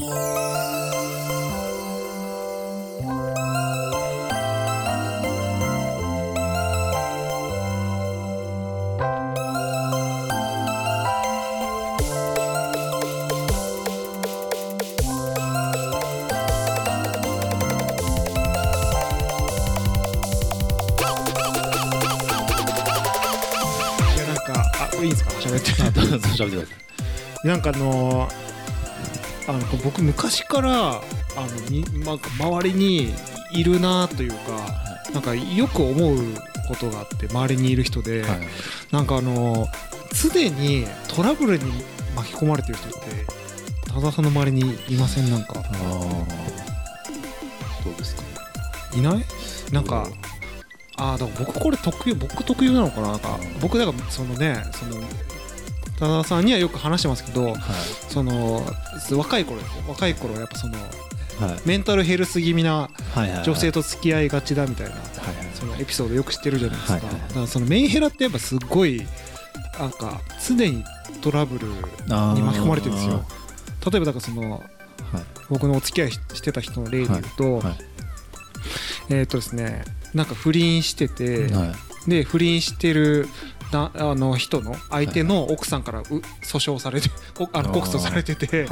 いやなんかあいいんですか？喋って。あ どうぞ喋ってください。なんかあのあの僕昔からあのみ、ま、周りにいるなというか、なんかよく思うことがあって周りにいる人で、はい。なんかあの常にトラブルに巻き込まれてる人って田澤さんの周りにいません？なんか。どうですか？いない？なんかああだから僕これ特有僕特有なのかな？なんか僕だからそのねその田澤さんにはよく話してますけどはい。その若い頃若い頃やっぱそのはい。メンタルヘルス気味な女性と付き合いがちだみたいなはいそのエピソードよく知ってるじゃないですか、だからそのメンヘラってやっぱすごいなんか常にトラブルに巻き込まれてるんですよ。例えばだからそのはい。僕のお付き合いししてた人の例で言うと、はい。えっ、とですねなんか不倫してて、はい。で不倫してるなあの人の相手の奥さんからう訴訟されてこあの告訴されてて、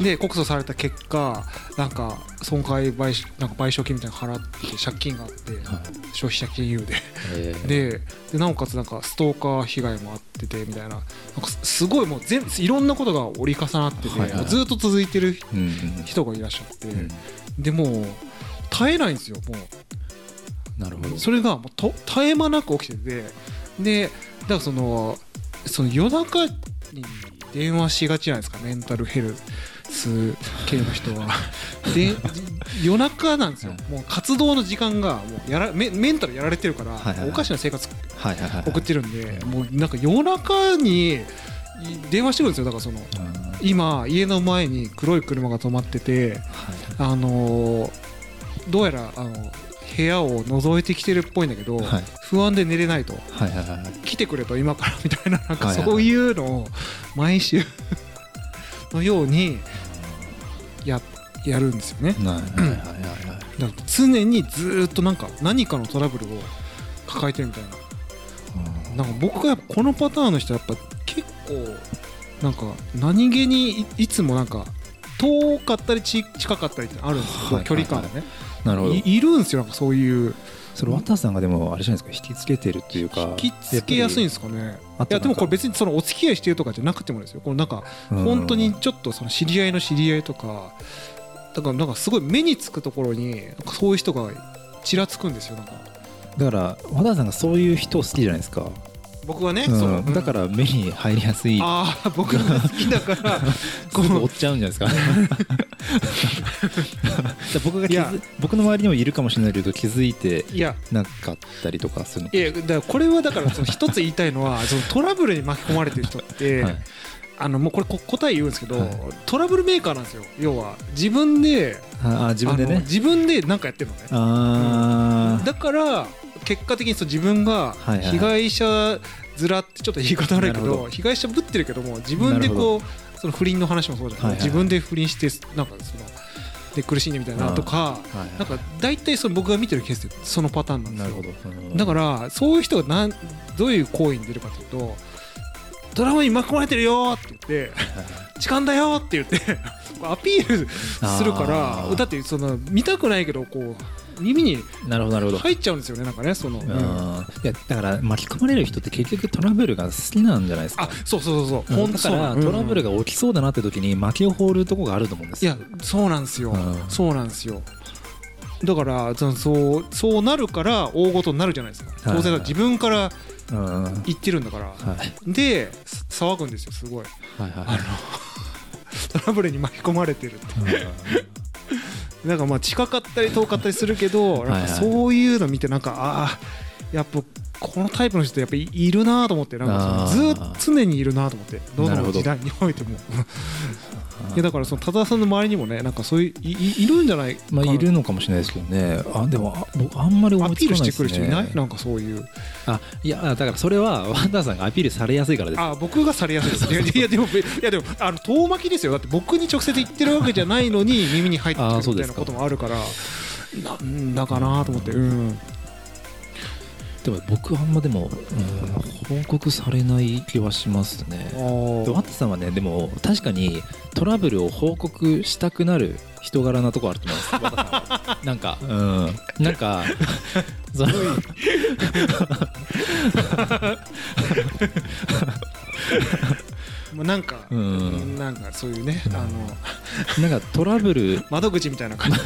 で告訴された結果なんか損害賠償なんか賠償金みたいなの払って借金があって、はい。消費者金融で。えー。ででなおかつなんかストーカー被害もあっててみたいな。なんかすすごいもう全いろんなことが折り重なってて、ずっと続いてる人がいらっしゃって、うん。でもう耐えないんですよもなるほど。うそれがもうと絶え間なく起きててでだからそのその夜中に電話しがちじゃないですかメンタルヘルス系の人は。で夜中なんですよ、はい。もう活動の時間がもうやらメメンタルやられてるから、おかしな生活送ってるんで、もうなんか夜中にい電話してくるんですよ。だからそのうん。今家の前に黒い車が止まっててはい。あのーどうやらあの部屋を覗いてきてるっぽいんだけど、はい。不安で寝れないと。はいはいはい来てくれと今からみたいななんかはいはいそういうのを毎週 のようにややるんですよね。常にずーっとなんか何かのトラブルを抱えてるみたいな。なんか僕がやっぱこのパターンの人はやっぱ結構なんか何気にいいつもなんか遠かったりち近かったりってあるんですよ、はい。距離感がね、なるほど。いいるんですよなんかそういう。それ渡さんがでもあれじゃないですか引きつけてるっていうか引きつけやすいんですかね。いやでもこれ別にそのお付き合いしてるとかじゃなくてもですよ。このなんかうん。本当にちょっとその知り合いの知り合いとかだからなんかすごい目につくところになんかそういう人がちらつくんですよなんか。だから渡さんがそういう人好きじゃないですか僕はね、うん。そう。だから目に入りやすい。ああ僕が好きだから こう追っちゃうんじゃないですか。僕が僕の周りにもいるかもしれないけど気づいてなかったりとかするのいやだからこれはだからその一つ言いたいのは そのトラブルに巻き込まれてる人って、はい。あのもうこれこ答え言うんですけど、はい。トラブルメーカーなんですよ。要は自分でああ自分でね。自分で何かやってるのね。あだから結果的にそう自分が被害者面ってちょっと言い方悪いけど被害者ぶってるけども自分でこうその不倫の話もそうじゃない、はいはい自分で不倫してなんかそので苦しんでみたいなとか、あはい。なんか大体その僕が見てるケースってそのパターンなんですよ。だからそういう人がなんどういう行為に出るかというとドラマに巻き込まれてるよって言って痴漢だよって言って アピールするかあらー。だってその見たくないけどこう耳になるほどなるほど。入っちゃうんですよねなんかねその、いやだから巻き込まれる人って結局トラブルが好きなんじゃないですか。あそうそうそうそう、ほん。だからトラブルが、が起きそうだなって時に巻きを放るとこがあると思うんですよ。いやそうなんですよ、うん。そうなんですよ。だからそうそうなるから大事になるじゃないですか。当然自分から言ってるんだから、はい。で騒ぐんですよすごい。はいあの トラブルに巻き込まれてるってなんかまあ近かったり遠かったりするけどなんかそういうの見てなんかああやっぱこのタイプの人やっぱいいるなと思ってなんかずっと常にいるなと思ってどの時代においてもいやだからその多田さんの周りにもねなんかそういういいいるんじゃないかまあな。いるのかもしれないですけどね。あでもあ僕あんまりア思いピールしてつかないですね。くる人いない？なんかそういう。あいやだからそれはワンダーさんがアピールされやすいからですあ僕がされやすいです。いやいやでもいやでもあの遠巻きですよ。だって僕に直接言ってるわけじゃないのに耳に入ってくるみたいなこともあるからなんだかなと思ってうんでも僕はあんまでも、うん、報告されない気はしますね。あでーワットさんはねでも確かにトラブルを報告したくなる人柄なとこあると思います。ワットさんは。なんかうん。なんか その もうなんか、うん。なんかそういうね、あのなんかトラブル。窓口みたいな感じ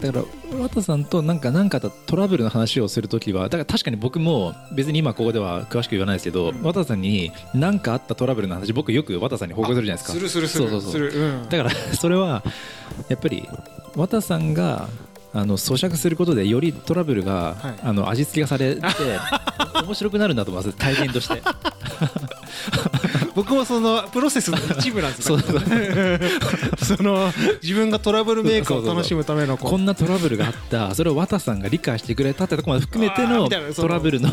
だからワトさんとなんか何かトラブルの話をするときはだから確かに僕も別に今ここでは詳しく言わないですけど、うん。さんに何かあったトラブルの話僕よくワトさんに報告するじゃないですか。するするする。そうそうそう。うん、だからそれはやっぱりワタさんがあの咀嚼することでよりトラブルが、はい。あの味付けがされて面白くなるんだと思います体験として僕もそのプロセスの 一部なんですよ。そ の自分がトラブルメーカーを楽しむためのこう。こんなトラブルがあった。それをワタさんが理解してくれたってところまで含めての トラブルの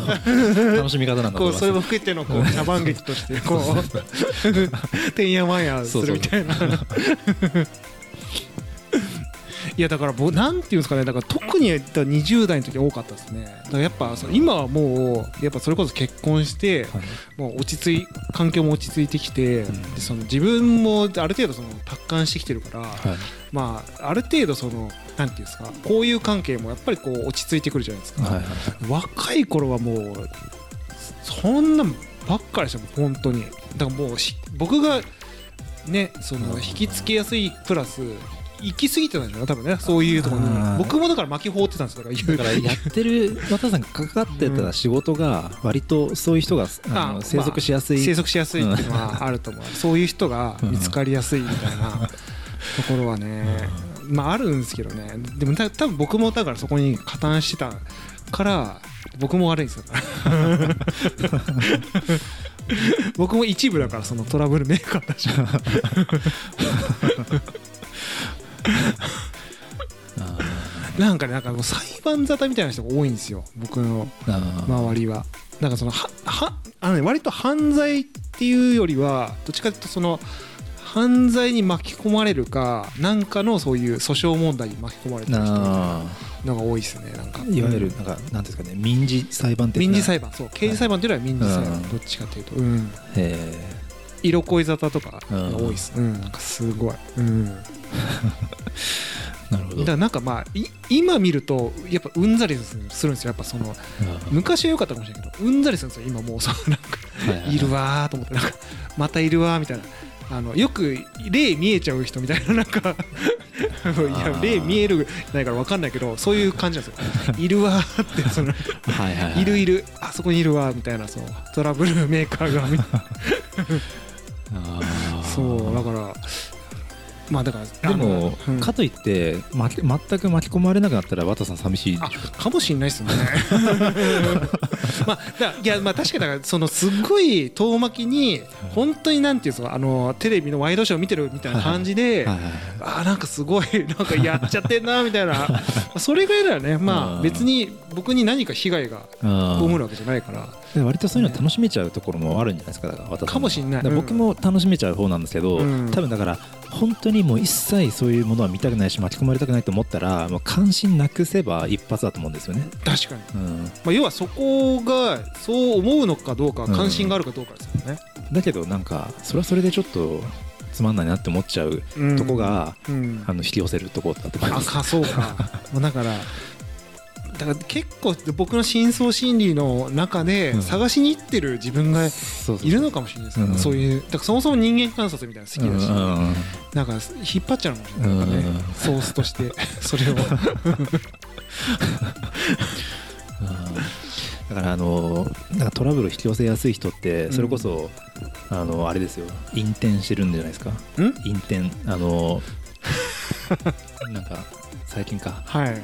楽しみ方なんだとこ思います。うそれも含めてのこう茶番劇としてこうてんやわんやするみたいな。いやだから僕なんていうんですかねだから特に20代の時多かったですね。だからやっぱ今はもうやっぱそれこそ結婚してはい。もう落ち着い環境も落ち着いてきて、ん。でその自分もある程度その達観してきてるから、はい。まあある程度そのなんていうんですかこういう関係もやっぱりこう落ち着いてくるじゃないですか、はいはい若い頃はもうそんなんばっかりでしたもん本当に。だからもうし僕がねその引きつけやすいプラス行き過ぎてたんでしょうね多分ね。そういうところに僕もだから巻き放ってたんですよだから言う。だからやってる 渡さんがかかってた仕事が割とそういう人があのあ生息しやすい、生息しやすいっていうのはあると思う。そういう人が見つかりやすいみたいなところはねまああるんですけどね。でもた多分僕もだからそこに加担してたから僕も悪いんですよ。僕も一部だからそのトラブルメーカーだし。あ なんかねなんか裁判沙汰みたいな人が多いんですよ僕の周りは。なんかそのははあの、ね、割と犯罪っていうよりはどっちかというとその犯罪に巻き込まれるかなんかのそういう訴訟問題に巻き込まれてる人あのが多いですねなんか。ーいわゆるなん。かなんていうんですかね民事裁判的な民事裁判そう。刑事裁判っていうよりは民事裁判、うん。どっちかというと、うん、へ色恋沙汰とかが多いです、うん。なんかすごい、うん、なるほど。からなんかまあい今見るとやっぱうんざりするんですよ。やっぱその昔は良かったかもしれないけどうんざりするんですよ。今もうそうなんかはいるわーと思ってなんかまたいるわーみたいな。あのよく例見えちゃう人みたいななんかいやー例見えるないから分かんないけどそういう感じなんですよ。いるわーってそのはいはいはい。いるいるあそこにいるわーみたいなそうトラブルメーカーが そうだからまあだからでも、うん。かといって巻き全く巻き込まれなくなったら渡さん寂しい。かもしんないですね。まあだいやまあ確かにだからそのすっごい遠巻きに本当になんていうんですかあのテレビのワイドショー見てるみたいな感じで、はいはいはい。あーなんかすごい なんかやっちゃってんなみたいな。まあそれぐらいならね。まうん。あ別に僕に何か被害がうん。被るわけじゃないから。で割とそういうの楽しめちゃうところもあるんじゃないですかだから渡さんかもしんない。僕も楽しめちゃう方なんですけど、うん。多分だから本当にもう一切そういうものは見たくないし巻き込まれたくないと思ったらもう関心なくせば一発だと思うんですよね、確かに、うん、まあ、要はそこがそう思うのかどうか関心があるかどうかですよね、だけどなんかそれはそれでちょっとつまんないなって思っちゃううんとこが、うん。あの引き寄せるところだと思います。あかそうか。だからだから結構僕の深層心理の中でうん探しに行ってる自分がいるのかもしれないですね、うん。そういうだからそもそも人間観察みたいなの好きだし、うん。うんなんか引っ張っちゃうのかもしれない、ソースとして それを。うん。だからあのなんかトラブルを引き寄せやすい人ってそれこそ、あのあれですよ。引転してるんじゃないですか？ん？引転。あの なんか最近か。はい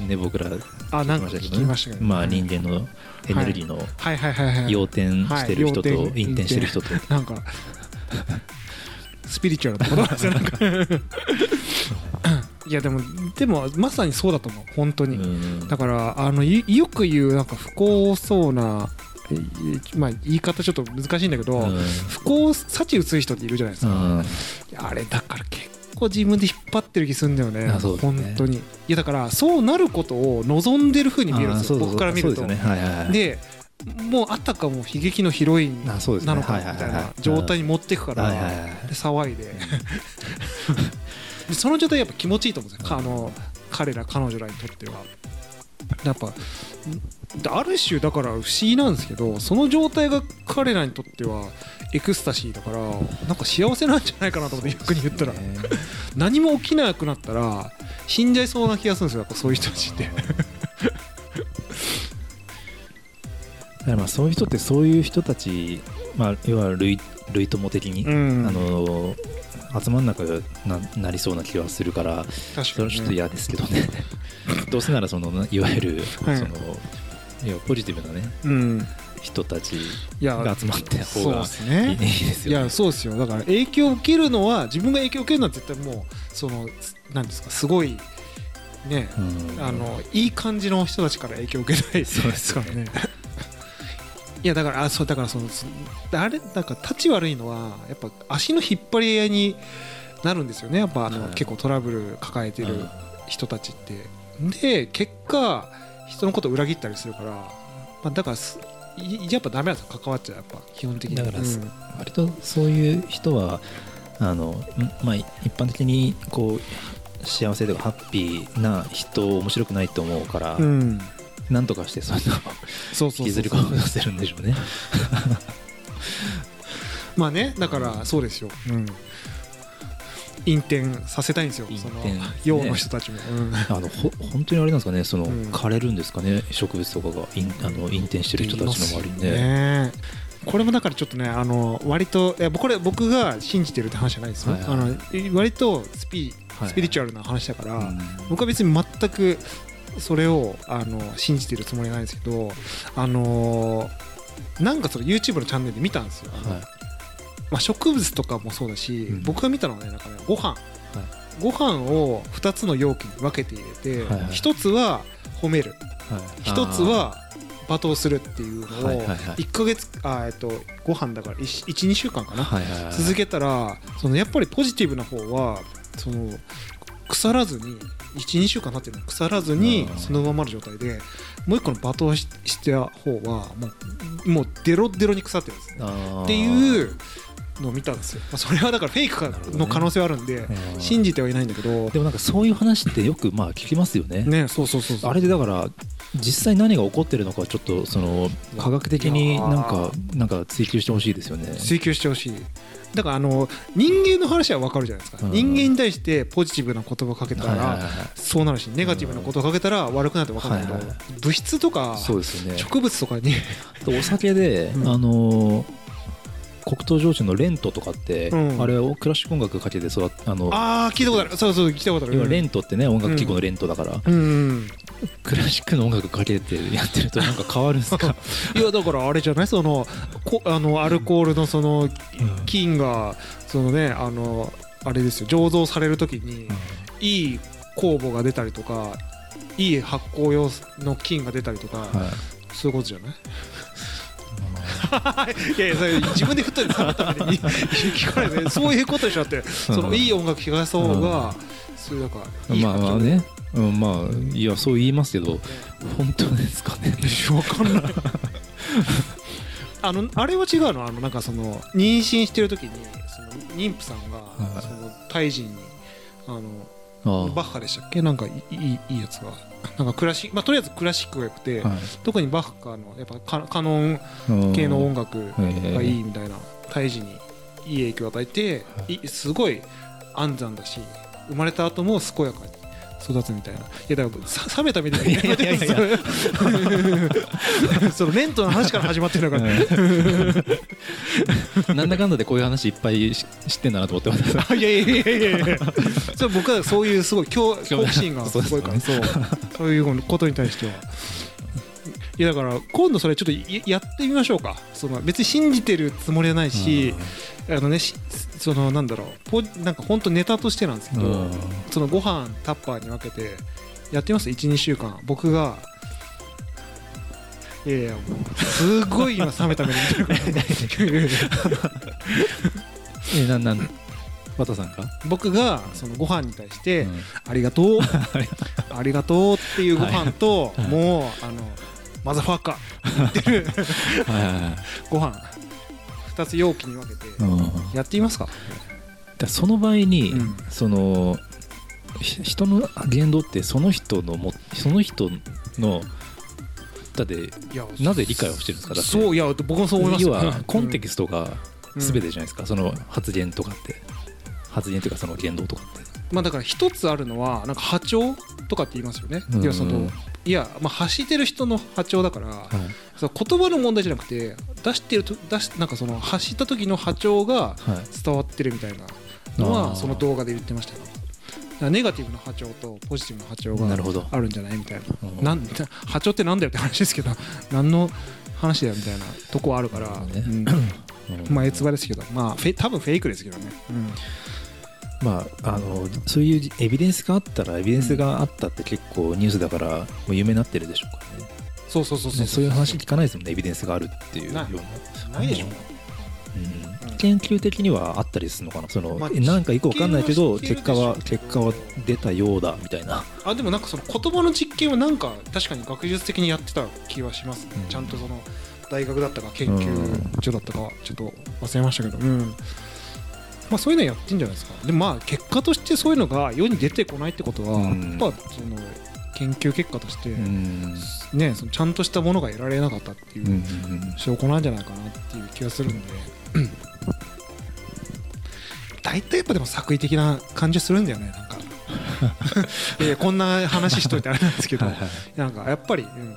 ね僕らあなんか聞きましたけどね。まあ人間のエネルギーのはい。はいはいはい。要点してる人と引転してる人と。なんかスピリチュアルなことなんですよなんか。いやでもでもまさにそうだと思う。本当に、うん。だからあのいよく言うなんか不幸そうなえまあ言い方ちょっと難しいんだけど、うん。不幸幸打つ人っているじゃないですか、あれだから結構自分で引っ張ってる気するんだよね。ね。本当に。いやだからそうなることを望んでる風に見えるんですよ僕から見ると。でね。はいはいはい。でもうあたかも悲劇のヒロインなのかみたいな状態に持っていくからはいはいはいで騒いで。でその状態やっぱ気持ちいいと思うんですよ。かあの彼ら彼女らにとっては。やっぱある種だから不思議なんですけどその状態が彼らにとってはエクスタシーだからなんか幸せなんじゃないかなと思って逆に言ったら。ね何も起きなくなったら死んじゃいそうな気がするんですよ。やっぱそういう人たちって。だからまあそういう人ってそういう人たち、まあ、いわゆる類類友的に、うん。あの集まんなくななりそうな気がするから確かに、それはちょっとね、嫌ですけどね。どうせならそのいわゆる、はい。そのいやポジティブなね。うん人たちが集まって方そうがいい,、ですね。ですよ、ね、いやそうですよ。だから影響を受けるのは自分が影響を受けるのは絶対もうそのなんですかすごいね、うん。あのいい感じの人たちから影響を受けない。そうですよね。からねいやだからあそうだからそのそあれだから立ち悪いのはやっぱ足の引っ張り合いになるんですよね。やっぱあの、はい結構トラブル抱えてるうん。人たちって。で結果人のことを裏切ったりするから、まあ、だからやっぱダメなんですよ。関わっちゃうやっぱ基本的に。だからうん。割とそういう人はあのんまあ一般的にこう幸せとかハッピーな人面白くないと思うから、うん、なんとかしてそういうのを引きずり込ませるんでしょうね。まあねだからそうですよ、うん、引転させたいんですよ。その洋の人たちも、うん。あのほ本当にあれなんですかね。その、うん。枯れるんですかね。植物とかが引あの引転してる人たちの周りにね。ね。これもだからちょっとねあの割といやこれ僕が信じてるって話じゃないですよ、はいはい。あの割とスピはいスピリチュアルな話だから、うん。僕は別に全くそれをあの信じてるつもりはないんですけどあのなんかその YouTube のチャンネルで見たんですよ、まあ、植物とかもそうだし、うん。僕が見たのはねなんかねご飯、ご飯を2つの容器に分けて入れて、はいはい1つは褒める。はい。1つは罵倒するっていうのをはいはいはい。1ヶ月あえっとご飯だから12週間かな、はいはいはい続けたらそのやっぱりポジティブな方はその腐らずに12週間経ってるの腐らずにうんそのままの状態でもう一個の罵倒しした方はもうもうデロデロに腐ってるんですね。っていうのを見たんですよ、まあ、それはだからフェイクかの可能性はあるんでうん信じてはいないんだけど。でもなんかそういう話ってよくまあ聞きますよね。ねそうそうそうあれでだから実際何が起こってるのかちょっとその科学的になんかなんか追求してほしいですよね。追求してほしい。だからあの人間の話は分かるじゃないですか、うん。人間に対してポジティブな言葉をかけたら、そうなるしネガティブなことをかけたら悪くなって分かるけど、物質とか。植物とかにお酒で、うん。あのー黒糖焼酎のレントとかって、うん。あれをクラシック音楽かけて育っあのああ聞いたことある。そうそう聞いたことある。要はレンントってね音楽記号のレントだから、うんうんクラシックの音楽かけてやってるとなんか変わるんですか？いやだからあれじゃない？そのこあのアルコールのその菌がそのねあのあれですよ。醸造されるときにいい酵母が出たりとかいい発酵用の菌が出たりとか、はいそういうことじゃないいやいやそれ自分で振ったりされために。聞かないでそういうことでしょってそのいい音楽聴かせた方がそういうなんかいいまあまあ感ね、うん、まあいやそう言いますけど本当ですかね。情わかんない。あのあれは違うの？あのなんかその妊娠してる時にその妊婦さんがはい。その胎児にあのあバッハでしたっけ？なんかいいいいいやつがなんかクラシまあとりあえずクラシックが良くて、はい。特にバッハのやっぱカカノンうん系の音楽えがいいみたいな胎児にいい影響を与えて、いすごい安産だし生まれた後も健やかに育つみたいな。いやだからさ冷めた目でいやいやいやいや。そのメントの話から始まってるのがな。ん。だかんだでこういう話いっぱいし知ってんだなと思ってます。あいやいやいやいやいや。僕はそういうすごい恐好奇心がすごいからそう。そういうことに対してはいやだから今度それちょっとややってみましょうか。その別に信じてるつもりはないし、あのねしそのなんだろうポなんか本当ネタとしてなんですけど、うん。そのご飯タッパーに分けてやってみます？12週間。僕がいやいやもうすごい今冷めた目で見てるから えなんなん和田さんが、僕がそのご飯に対して、うん。ありがとう。ありがとう。っていうご飯と、はい。もうあのマザファッカー。ご飯。2つ容器に分けて。やってみますか、らその場合に、うん。そのひ人の言動ってその人のもその人のだってなぜ理解をしてるんですか？だそういや僕もそう思います要はコンテキスストがト全てじゃないですか、その発言とかって。発言というかその言動とかってまあだから一つあるのはなんか波長とかって言いますよね、うん。いやそのいや、まあ、発してる人の波長だから、はい。その言葉の問題じゃなくて出してると出しなんかその発した時の波長がはい。伝わってるみたいなのはその動画で言ってましたよ。だからネガティブな波長とポジティブな波長があるんじゃないみたいな。うん。なん波長ってなんだよって話ですけど 何の話だよみたいなとこあるから、ね。うん。うん。まあえつばですけど。まあフェイ多分フェイクですけどね、まああのそういうエビデンスがあったらエビデンスがあったって結構ニュースだからもう有名になってるでしょうからね。そうそうそうそう。ねそういう話聞かないですもんねエビデンスがあるっていう。ようなないないでしょ。うん。研究的にはあったりするのかな？その、まあえなんかよくわかんないけど結果は結果は出たようだみたいな。あでもなんかその言葉の実験はなんか確かに学術的にやってた気はします。ね、うん。ちゃんとその大学だったか研究所だったかちょっと忘れましたけど、うんまあ、そういうのやってんじゃないですか。でもまあ結果としてそういうのが世に出てこないってことは、うん。やっぱその研究結果として、うん。ね、そのちゃんとしたものが得られなかったっていう証拠なんじゃないかなっていう気がするんで。大体やっぱでも作為的な感じするんだよねなんか。いやこんな話しといてあれなんですけど、はいはい。なんかやっぱり、うん。ね。うん、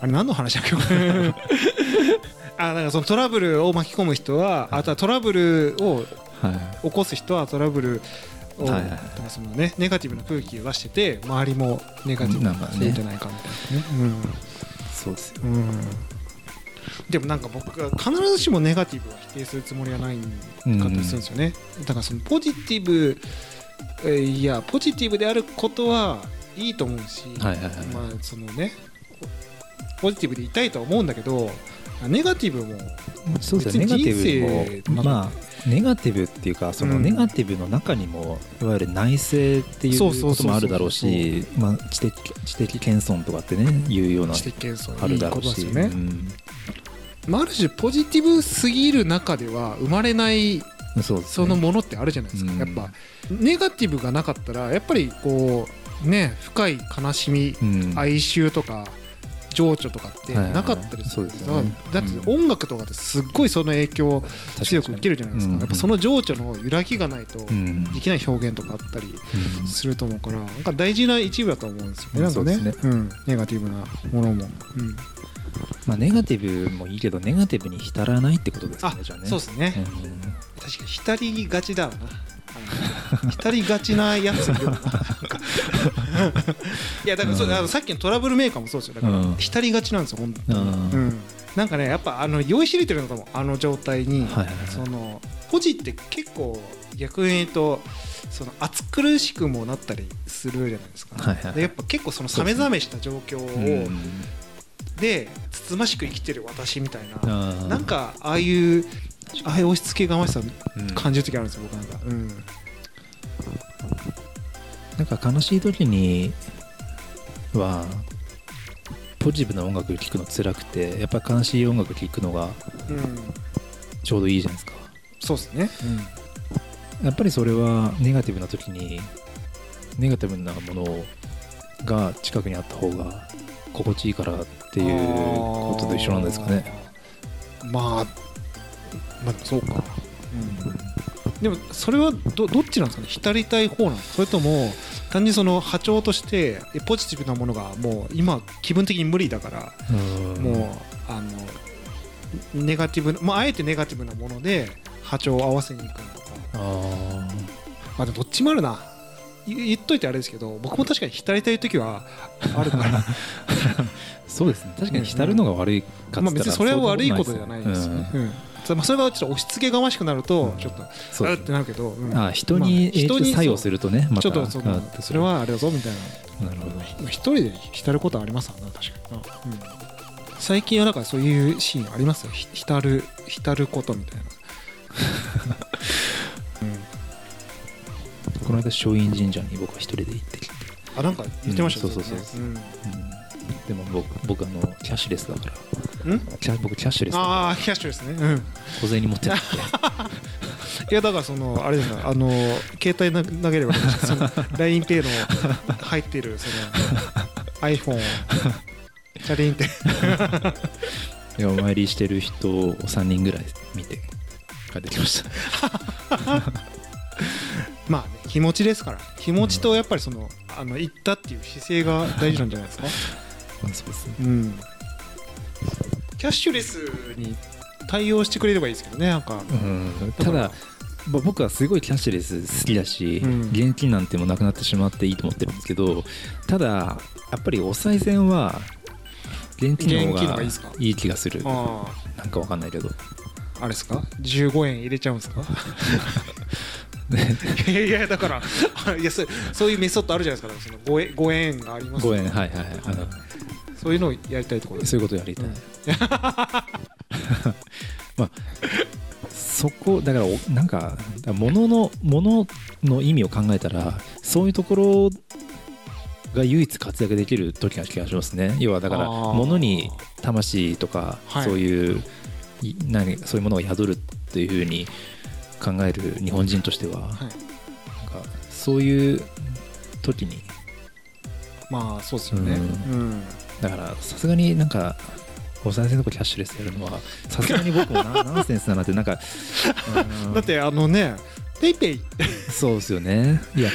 あれ何の話だっけ？あだからそのトラブルを巻き込む人はあとはトラブルをはい。起こす人はトラブルを、はいはそのね、ネガティブな空気を出してて周りもネガティブにするんじゃないかみたいなね。そうですよ。うん。うんでもなんか僕は必ずしもネガティブは否定するつもりはないかったりするんですよね。だからそのポジティブえーいやポジティブであることはいいと思うし、はいはいはい。まあそのねポジティブでいたいとは思うんだけどネガティブもそうですよネガティブもまあネガティブっていうかそのうん。ネガティブの中にもいわゆる内省っていうこともあるだろうしまあ知的知的謙遜とかってねいうような知的謙遜。あるだろうし。ね。うん。まあ、ある種ポジティブすぎる中では生まれないそのものってあるじゃないですか、うん。やっぱネガティブがなかったらやっぱりこうね深い悲しみ、うん。哀愁とか情緒とかってはいはいはい。なかったりするんそうですよね。だって音楽とかってすっごいその影響を強く受けるじゃないですか、うん。やっぱその情緒の揺らぎがないとうん。できない表現とかあったりうんすると思うからなんか大事な一部だと思うんですよねなんかね。そうん、ネガティブなものも、うん、まあネガティブもいいけどネガティブに浸らないってことですあねじゃあね。そうですね、うん。確かに浸りがちだわな 浸りがちなやつ いやだからそう、うん。あのさっきのトラブルメーカーもそうですよ。だから、うん。浸りがちなんですよ本当に、うん。うん。なんかねやっぱあの酔いしれてるのかもあの状態に、はいはいはい。そのポジって結構逆に言うとその暑苦しくもなったりするじゃないですか、はいはいはい。でやっぱ結構その冷め冷めした状況を、うん。でつつましく生きてる私みたいな、なんかああいうああいう押し付けがましさうん感じる時あるんですよ僕なんか、うん、なんか悲しい時にはポジティブな音楽聴くの辛くてやっぱ悲しい音楽聴くのがうん、ちょうどいいじゃないですか。そうですね、やっぱりそれはネガティブな時にネガティブなものが近くにあった方が心地いいからっていうことと一緒なんですかね。まあまあそうか、うん。でもそれはどどっちなんですかね？浸りたい方なの？それとも単にその波長としてえポジティブなものがもう今気分的に無理だからもうあのネガティブな、まあ、あえてネガティブなもので波長を合わせに行くのとか。あまあでもどっちもあるな。言言っといてあれですけど僕も確かに浸りたい時はあるから。ー そうですね。確かに浸るのが悪いかっつったらまあ別にそれは悪いことじゃないですよね、うんそまあそれはちょっと押し付けがましくなるとちょっとそうあってなるけど、うん。あー人にまあ影響作用するとねまたちょっとそそれはあれだぞみたいな。なるほど。まあ一人で浸ることはあります確かにな、うん、最近はだからそういうシーンありますよ。ひ浸る浸ることみたいな、うん、この間松陰神社に僕は一人で行ってきて、あなんか言ってましたうんそうそうそうねんでも僕僕あのキャッシュレスだから。ん？キャ僕キャッシュレスだああキャッシュですね。うん。小銭持ってなくて。いやだからそのあれですよあの携帯な投げれば LINEPay の入ってるその iPhone を。チャリンって。いやお参りしてる人を3人ぐらい見て帰ってきました。まあね気持ちですから。気持ちとやっぱりそのあの行ったっていう姿勢が大事なんじゃないですか？まあそうですね。うん。キャッシュレスに対応してくれればいいですけどねなんか。うん。ただぼ僕はすごいキャッシュレス好きだし、うん。現金なんてもなくなってしまっていいと思ってるんですけどただやっぱりお賽銭は現金の方方ががいいですか？いい気がする。あなんかわかんないけど。ああれですか？15円入れちゃうんですか？いやいやだからあいやそそういうメソッドあるじゃないですか。その 5, 円5円があります5円はいはいはい、そういうのをやりたいところそういうことやりたい、まあそこだからおなんか物の物の意味を考えたらそういうところが唯一活躍できる時な気がしますね。要はだからあー。物に魂とか、はい。そういうい何そういうものを宿るっていうふうに考える日本人としては、はい。なんかそういう時に。まあそうですよね。ううん。だからさすがになんかお賽銭とかキャッシュレスやるのはさすがに僕もな ナンセンスだなってなんか、うん。だってあのねペイペイ。そうですよね。いや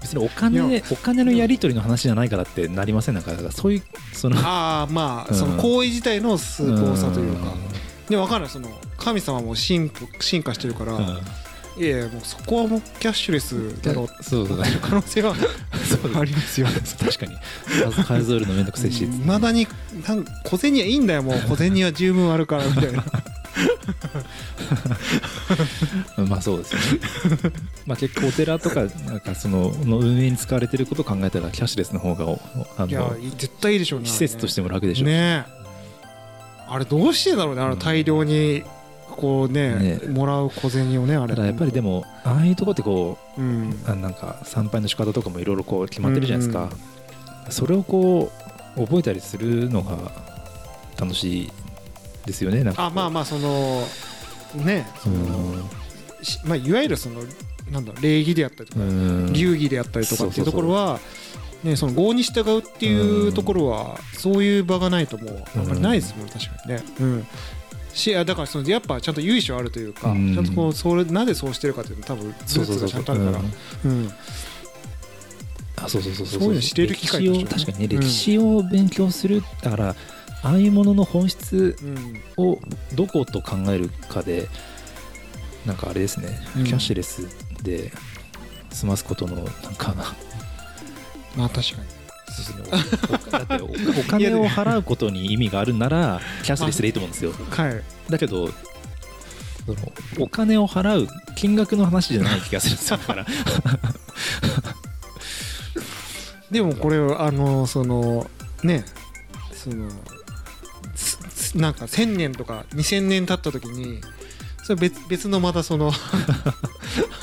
別におい金やお金のや。り取りの話じゃないからってなりませんなんかそういうそのああまあ、うんその行為自体の崇高さというかんでも分かんないその神様も進歩進化してるから、うん。いやいやもうそこはもうキャッシュレスだろうそうそう可能性はそうありますよ確かに。数数えるのめんどくせえし。いまだになん小銭はいいんだよもう。小銭は十分あるからみたいな。まあそうですよね。まあ結構お寺とかなんかそのの運営に使われてることを考えたらキャッシュレスの方がおあいやの絶対いいでしょうね。施設としても楽でしょうし。ねえあれどうしてだろうねあの大量にこうねね。もらう小銭をねあれ。やっぱりでもああいうとこってこううん。あなんか参拝の仕方とかもいろいろこう決まってるじゃないですか、それをこう覚えたりするのが楽しいですよねなんかあまあまあそのねそのしまあいわゆるそのなんだ礼儀であったりとかうん。流儀であったりとかっていうところはねその業に従うっていうところはそういう場がないともうあんまりないですもん確かにね。うん。しあだからそのやっぱちゃんと由緒あるというか、うん。ちゃんとこうそれなぜそうしてるかっていうの多分ルーツがちゃんとあるから。そうそうそうそう。そういうの知れる機会を確かにね。うん。歴史を勉強するだからああいうものの本質うん。をどこと考えるかでなんかあれですね、うん。キャッシュレスで済ますことのなんかまあ確かに。おだっておお金を払うことに意味があるならキャッシュレスでいいと思うんですよ。はい。だけどそのお金を払う金額の話じゃない気がするんですよだから。でもこれあのそのねそのなんか1000年とか2000年経った時にそれ別別のまたその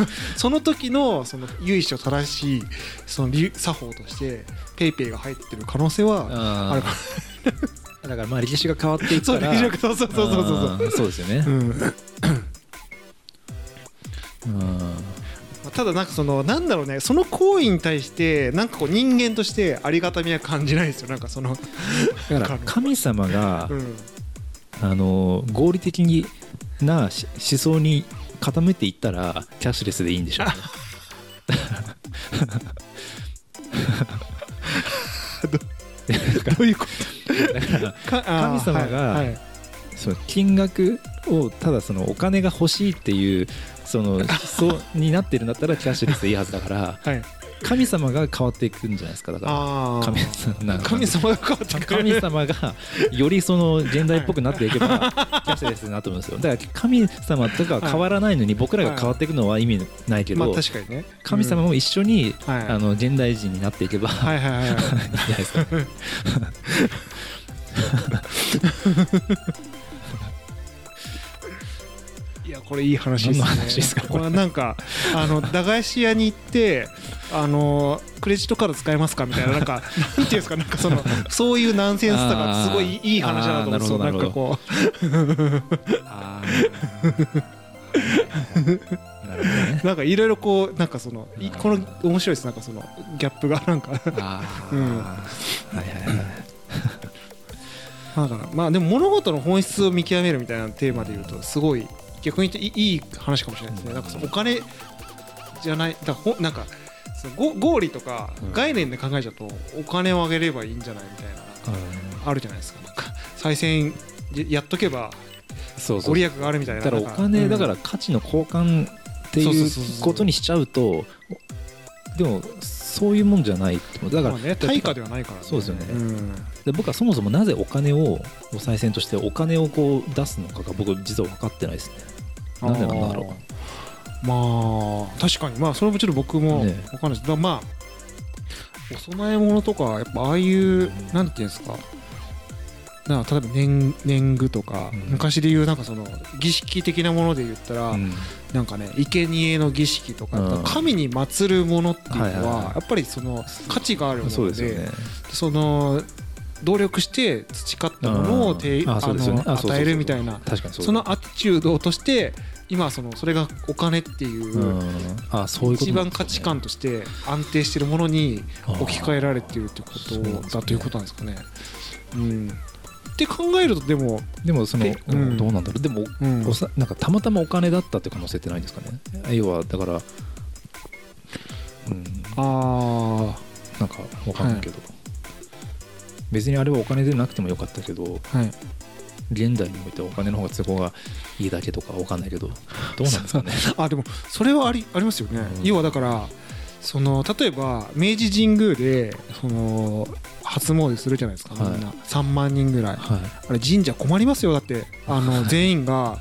その時のその由緒正しいその流作法としてペイペイが入ってる可能性はある。か だからまあ歴史が変わっていくそうからそうそうそうそうそうそうそうですよね、うんうんただなんかそのなんだろうねその行為に対してなんかこう人間としてありがたみは感じないですよなんかそのだから神様が、うんあの合理的なし思想に傾いていったらキャッシュレスでいいんでしょうね。どういうこだから神様がその金額をただそのお金が欲しいっていうその思想になってるんだったらキャッシュレスでいいはずだからはい神様が変わっていくんじゃないですかだから。神様が変わってくる。神様がよりその現代っぽくなっていけばキャッシュレスになると思うんですよ。だから神様とかは変わらないのに僕らが変わっていくのは意味ないけまあど確かにね。神様も一緒にあの現代人になっていけばいいはいはいはい。はいんじゃないですか これいい話ですね。話ですか？これ。はなんかあの駄菓子屋に行ってあのクレジットカード使えますか？みたいななんかなんていうんですか？なんかそのそういうナンセンスとかすごいいい話だなと思うなんかこう。なんかいろいろこうなんかそのいこの面白いです。なんかそのギャップがなんか。うん。はいはいはい。だからまあでも物事の本質を見極めるみたいなテーマで言うとすごい逆に言うといい話かもしれないですね。なんかそのお金じゃないだほなんかそのご合理とかうん。概念で考えちゃうとお金をあげればいいんじゃないみたいなあるじゃないですか。なんか再選やっとけばご利益があるみたいなだからおなん金だかうん。ら価値の交換っていうことにしちゃうとでもそういうもんじゃないってだからまあね対価ではないからね。そうですよね。ん。で僕はそもそもなぜお金をお賽銭としてお金をこう出すのかが僕実は分かってないですね。なんでなんだろあー。まあ確かに。まあそれもちろん僕もね分かんないです、だまあお供え物とかやっぱああいうなんていうんですか。な例えば年年貢とか、うん。昔で言うなんかその儀式的なもので言ったら、う、うんなんかね生贄の儀式とか、うん。神に祀るものっていうのは,、はいはいはい。やっぱりその価値があるものでね。その努力して培ったものをうん。与えるみたいなそのアティチュードとして今はそのそれがお金っていう、一番価値観として安定しているものに置き換えられているってことだということなんですかね。うん、って考えるとでも、でもその、えうん。どうなんだろう？でもうん。おさなんかたまたまお金だったって可能性ってないんですかね？要はだからうん。あなんかわかんないけど、別にあれはお金でなくてもよかったけどあはい。現代においてはお金の方が都合がいいだけとかわかんないけどどうなんですかね？あでもそれはありありますよね、うん。要はだからその例えば明治神宮でその初詣するじゃないですか、みんな。3万人ぐらい。はい。あれ神社困りますよだって。あの全員が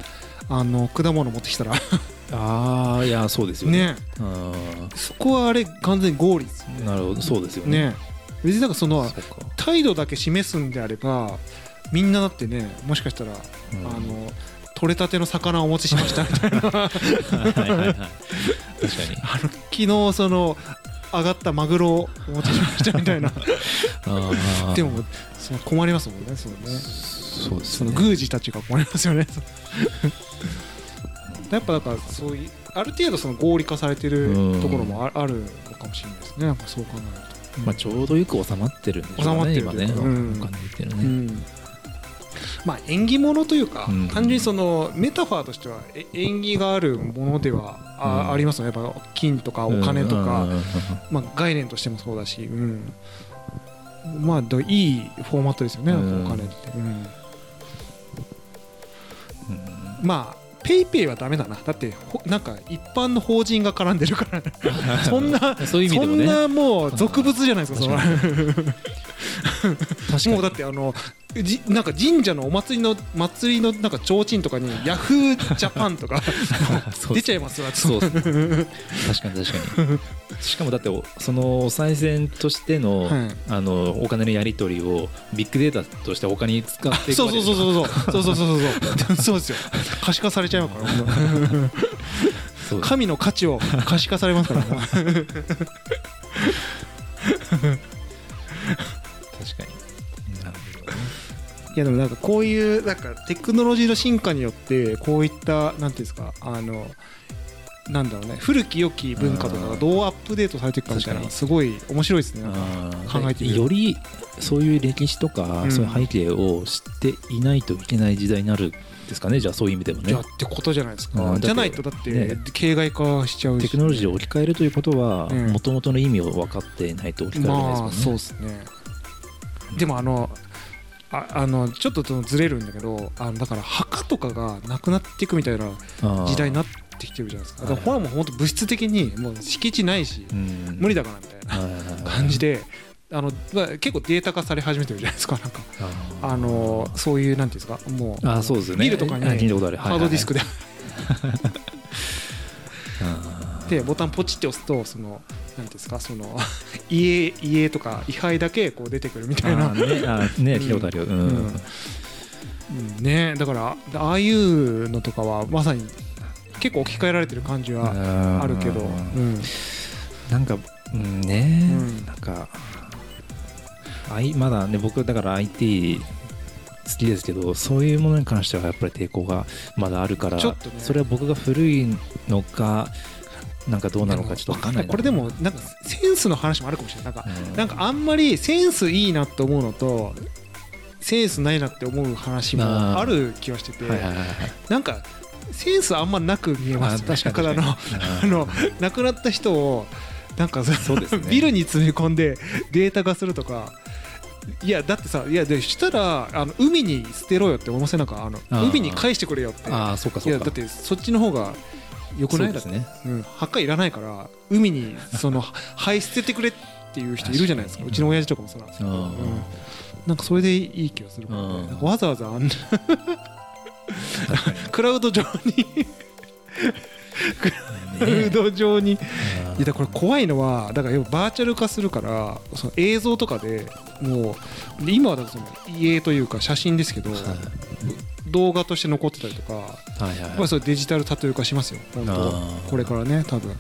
あの果物持ってきたら。ああいやそうですよね。ね。うんそこはあれ完全に合理ですよね。なるほどそうですよね。ね。別になんかその態度だけ示すんであればみんなだってねもしかしたら、うん。あの取れたての魚をお持ちしましたみたいな。あ はいはいはい。はい確かに。の昨日その上がったマグロをお持ちしましたみたいな。でもその困りますもんねそのね。そうですね。その宮司たちが困りますよね。やっぱだからそういうある程度その合理化されてるところもああるのかもしれないですね。なんかそう考えると。まあ、ちょうどよく収まってるんでしょうね収まってる今ね、うん。お金っていうのね、うんまあ縁起物というか、うん。単純にそのメタファーとしてはえ縁起があるものではあ,、うん。ありますよね。やっぱ金とかお金とか、まあ、概念としてもそうだし、うん、まあどいいフォーマットですよね、うん。お金って、まあペイペイはダメだな。だってほなんか一般の法人が絡んでるから。そんなそういう意味でもね。そんなもう俗物じゃないですか、その確確かに もうだってあのじなんか神社のお祭りの祭りのなんか提灯とかにヤフージャパンとか 出ちゃいますよそう 確かに確かに。しかもだっておそのお賽銭としての,、はい。あのお金のやり取りをビッグデータとして他に使っていくそうそうそうそうそう。そうそうそうそう。そうですよ。可視化されちゃうから。神の価値を可視化されますから。ね確かに。なるほどね。いやでもなんかこういうなんかテクノロジーの進化によってこういったなんていうんですかあのなんだろうね古き良き文化とかがどうアップデートされていくかみたいなすごい面白いですね。考えてよりそういう歴史とか、うん。そういう背景を知っていないといけない時代になるんですかねじゃあそういう意味でもね。じゃあってことじゃないですか、うん。じゃないとだってね。形骸化しちゃうし。テクノロジーを置き換えるということはうん。もともとの意味を分かっていないと置き換えられないまあですもんね、そうですねでもあのああのちょっとずれるんだけどあのだから墓とかがなくなっていくみたいな時代になってきてるじゃないですか。だからはい。これはもう本当物質的にもう敷地ないしうん。無理だからみたいな感じであのまあ結構データ化され始めてるじゃないですか。なんかあのそういうなんていうんですかもうあーそうですよね。ビルとかにあ聞いたことある。ハードディスクで、でボタンポチって押すとそのなんですかその 家家とか位牌だけこう出てくるみたいな。ねね 聞いたことあるよ、うん。うん。うんねだからああいうのとかはまさに結構置き換えられてる感じはあるけど、うん。なんか、うんね、うん。なんか、あいまだね、僕、だから IT 好きですけど、そういうものに関してはやっぱり抵抗がまだあるから、ちょっとね。それは僕が古いのか、なんかどうなのかちょっと分かんない。なこれでもなんかセンスの話もあるかもしれない。なんかうん。なんかあんまりセンスいいなって思うのとセンスないなって思う話もあ。る気はしてて、なんかセンスあんまなく見えます確かからあのあの亡くなった人をなんかそそうですね。ビルに積み込んでデータ化するとか。いやだってさいやでしたらあの海に捨てろよって思いませんなんかあの海に返してくれよって。ああ、そうかそうか。いやだってそっちの方がよくないですね。うん、墓いらないから海にその 灰捨ててくれっていう人いるじゃないですか。うちの親父とかもそうなんですけど、うんうん。なんかそれでいい気がする。からね、うんわざわざあんなクラウド上にクラウド上に。いやこれ怖いのはだから要はバーチャル化するからその映像とかでもうで今はだからその家というか写真ですけど、動画として残ってたりとかはいはいはい。まあ、それデジタルタトゥー化しますよ。本当これからね多分。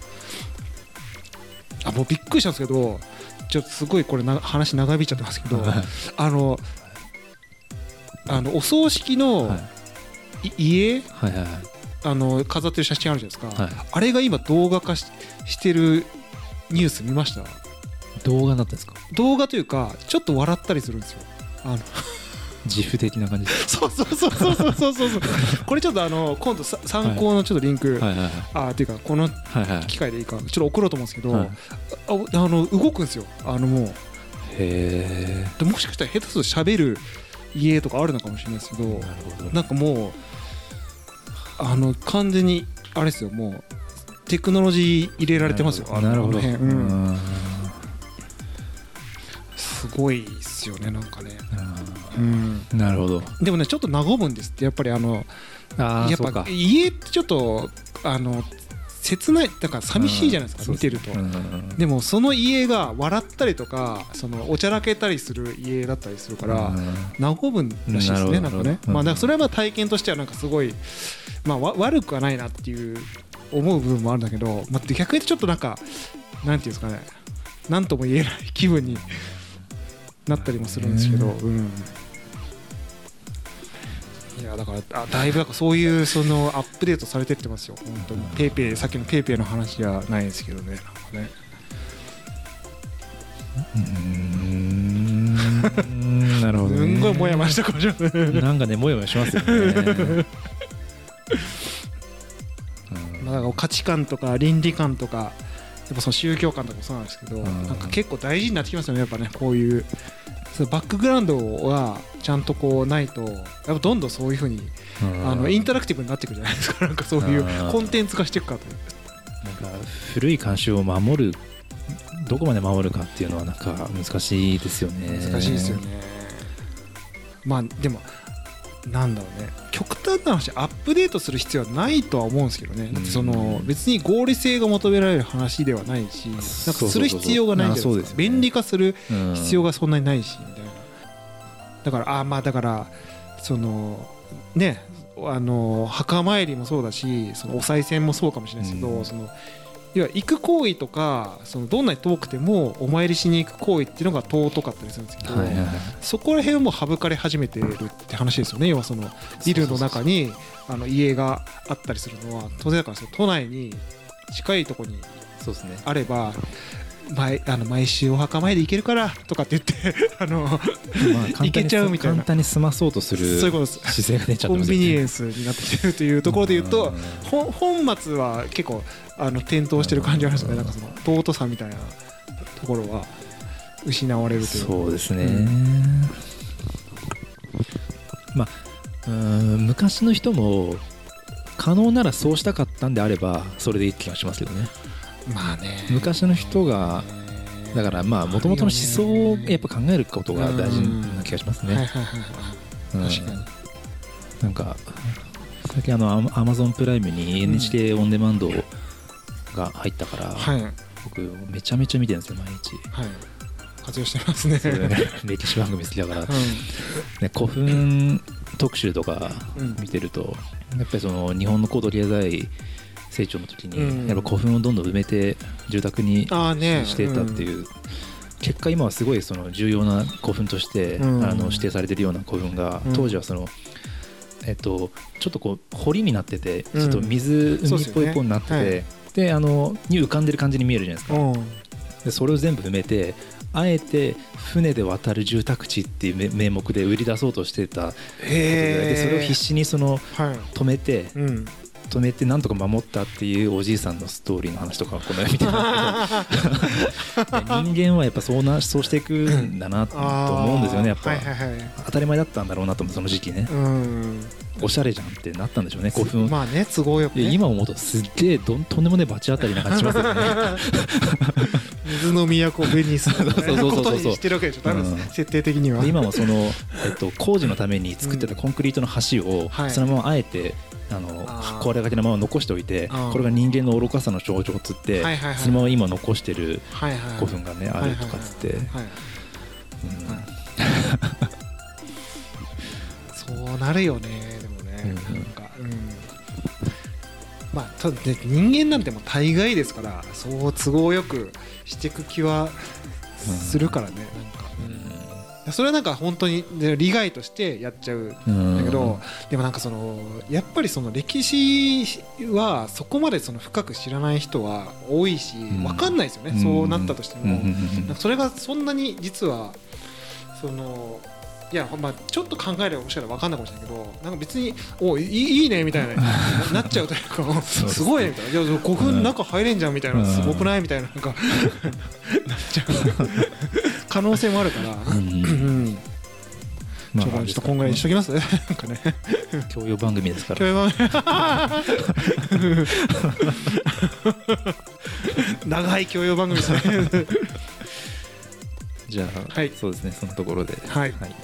あもうびっくりしたんですけどちょっとすごいこれな話長引いちゃってますけどあのあのお葬式の、はい。い家はいはいはい。あの飾ってる写真あるじゃないですか、はい。あれが今動画化ししてるニュース見ました？動画になったんですか？動画というかちょっと笑ったりするんですよ。あの自負的な感じ。そうそうそうそうそうそうそう。これちょっとあの今度さ参考のちょっとリンク、はい。はいはいあっていうかこの機械でいいかちょっと送ろうと思うんですけど、はい。ああの動くんですよ。あのもう。へでもしかしたら下手すると喋る家とかあるのかもしれないですけどえなるほど。なんかもうあの完全にあれですよもうテクノロジー入れられてますよ。なるほど。うんすごいっすよねなんかね、うん、なるほど。でもねちょっと和むんですってやっぱりあのやっああそうか。ぱ家ってちょっとあの切ないだから寂しいじゃないですかうん見てると、でもその家が笑ったりとかそのおちゃらけたりする家だったりするから、うん。和むらしいですね、なんかね、うんまあ、だからそれはまあ体験としてはなんかすごい、まあ、わ悪くはないなっていう思う部分もあるんだけど、まあ、逆に言うとちょっとなんか、なんていうんですかね、なんとも言えない気分になったりもするんですけど、うん。いやだからあだいぶなんかそういうそのアップデートされてってますよ、本当に。ペイペイ、さっきのペイペイの話じゃないですけどね、なんかね。うーんなるほど、ね、すんごいもやもやしたかもしれない。なんかねもやもやしますよね まあ、だから価値観とか倫理観とかやっぱその宗教観とかもそうなんですけど、ん。なんか結構大事になってきますよねやっぱねこういうそのバックグラウンドはちゃんとこうないとやっぱどんどんそういうふうに、あのインタラクティブになっていくじゃないですか。なんかそういううん。コンテンツ化していくかとなんか古い慣習を守るどこまで守るかっていうのはなんか難しいですよね。難しいですよね、まあでもなんだろうね極端な話アップデートする必要はないとは思うんですけどね。だってそのうん別に合理性が求められる話ではないしなんかする必要がないじゃないで便利化するうん。必要がそんなにないしみたいな。だからあまあだからそのねあの墓参りもそうだしそのお賽銭もそうかもしれないですけど、うん。その要は行く行為とかそのどんなに遠くてもお参りしに行く行為っていうのが尊かったりするんですけど、はいはいはい。そこら辺はもう省かれ始めてるって話ですよね。要はそのビルの中にあの家があったりするのは当然だからその都内に近いとこにそうですね。あれば毎あの毎週お墓参り行けるからとかって言って あのまあ簡単にいけちゃうみたいな。簡単に済まそうとするそういうことです。姿勢が出ちゃってコンますよねビニエンスになってきてるというところで言うとうん。本本末は結構あの転倒してる感じがありますよね。なんかその尊さみたいなところは失われるというそうですね、うまあうーん昔の人も可能ならそうしたかったんであればそれでいい気がしますけどねまあね。昔の人がだからまあもともとの思想をやっぱ考えることが大事な気がしますね、なんか最近あのアマゾンプライムに NHK オンデマンドが入ったから、はい。僕めちゃめちゃ見てるんですよ毎日。はい。活用してますね。歴史 番組好きだから、うね、古墳特集とかうん見てるとやっぱりその日本の高度経済成長の時に、うん。やっぱ古墳をどんどん埋めて住宅にしてたっていう、結果今はすごいその重要な古墳として、うん。あの指定されてるような古墳が、うん。当時はそのえっとちょっとこう堀になっててうん。ちょっと水、海っぽいっぽいになってて、であのに浮かんでる感じに見えるじゃないですか。うん。でそれを全部埋めてあえて船で渡る住宅地っていう名名目で売り出そうとしてたでそれを必死にそのはい。止めてうん止めてなんとか守ったっていうおじいさんのストーリーの話とかこの見てたん 人間はやっぱそうなそうしていくんだなと思うんですよねやっぱ、はいはいはい。当たり前だったんだろうなと思うその時期ね。うん。おしゃれじゃんってなったんでしょうね古墳、まあね都合よくね。今思うとすっげえどんとんでもねえ罰当たりな感じしますよね。水の都ベニスみたいなそうそうそうそう。ことにしてるわけでしょ多分うん。設定的には。で今もその、えっと、工事のために作ってたコンクリートの橋をはい。そのままあえてあの壊れかけのまま残しておいてこれが人間の愚かさの象徴っつってそのまま今残してるはいはい古墳がねあるとかっつって。そうなるよねでもね、うんなんかうん。まあただね人間なんてもう大概ですからそう都合よくしていく気はするからね、なんか、それはなんか本当にね利害としてやっちゃううんだけど、でもなんかそのやっぱりその歴史はそこまでその深く知らない人は多いしん。分かんないですよね、そうなったとしても、それがそんなに実はそのいやまあちょっと考えればもしかしたら分かんないかもしれないけどなんか別においいねみたいなななっちゃうというか すごいねみたいな。いや古墳中入れんじゃんみたいなうん。すごくないみたいななんか なっちゃう可能性もあるから。うん。うん。まあちょっとこんぐらいにしときます？なんかね。教養 番組ですから。教養番長い教養番組ですね。じゃあはい。そうですね。そのところで。はい。はい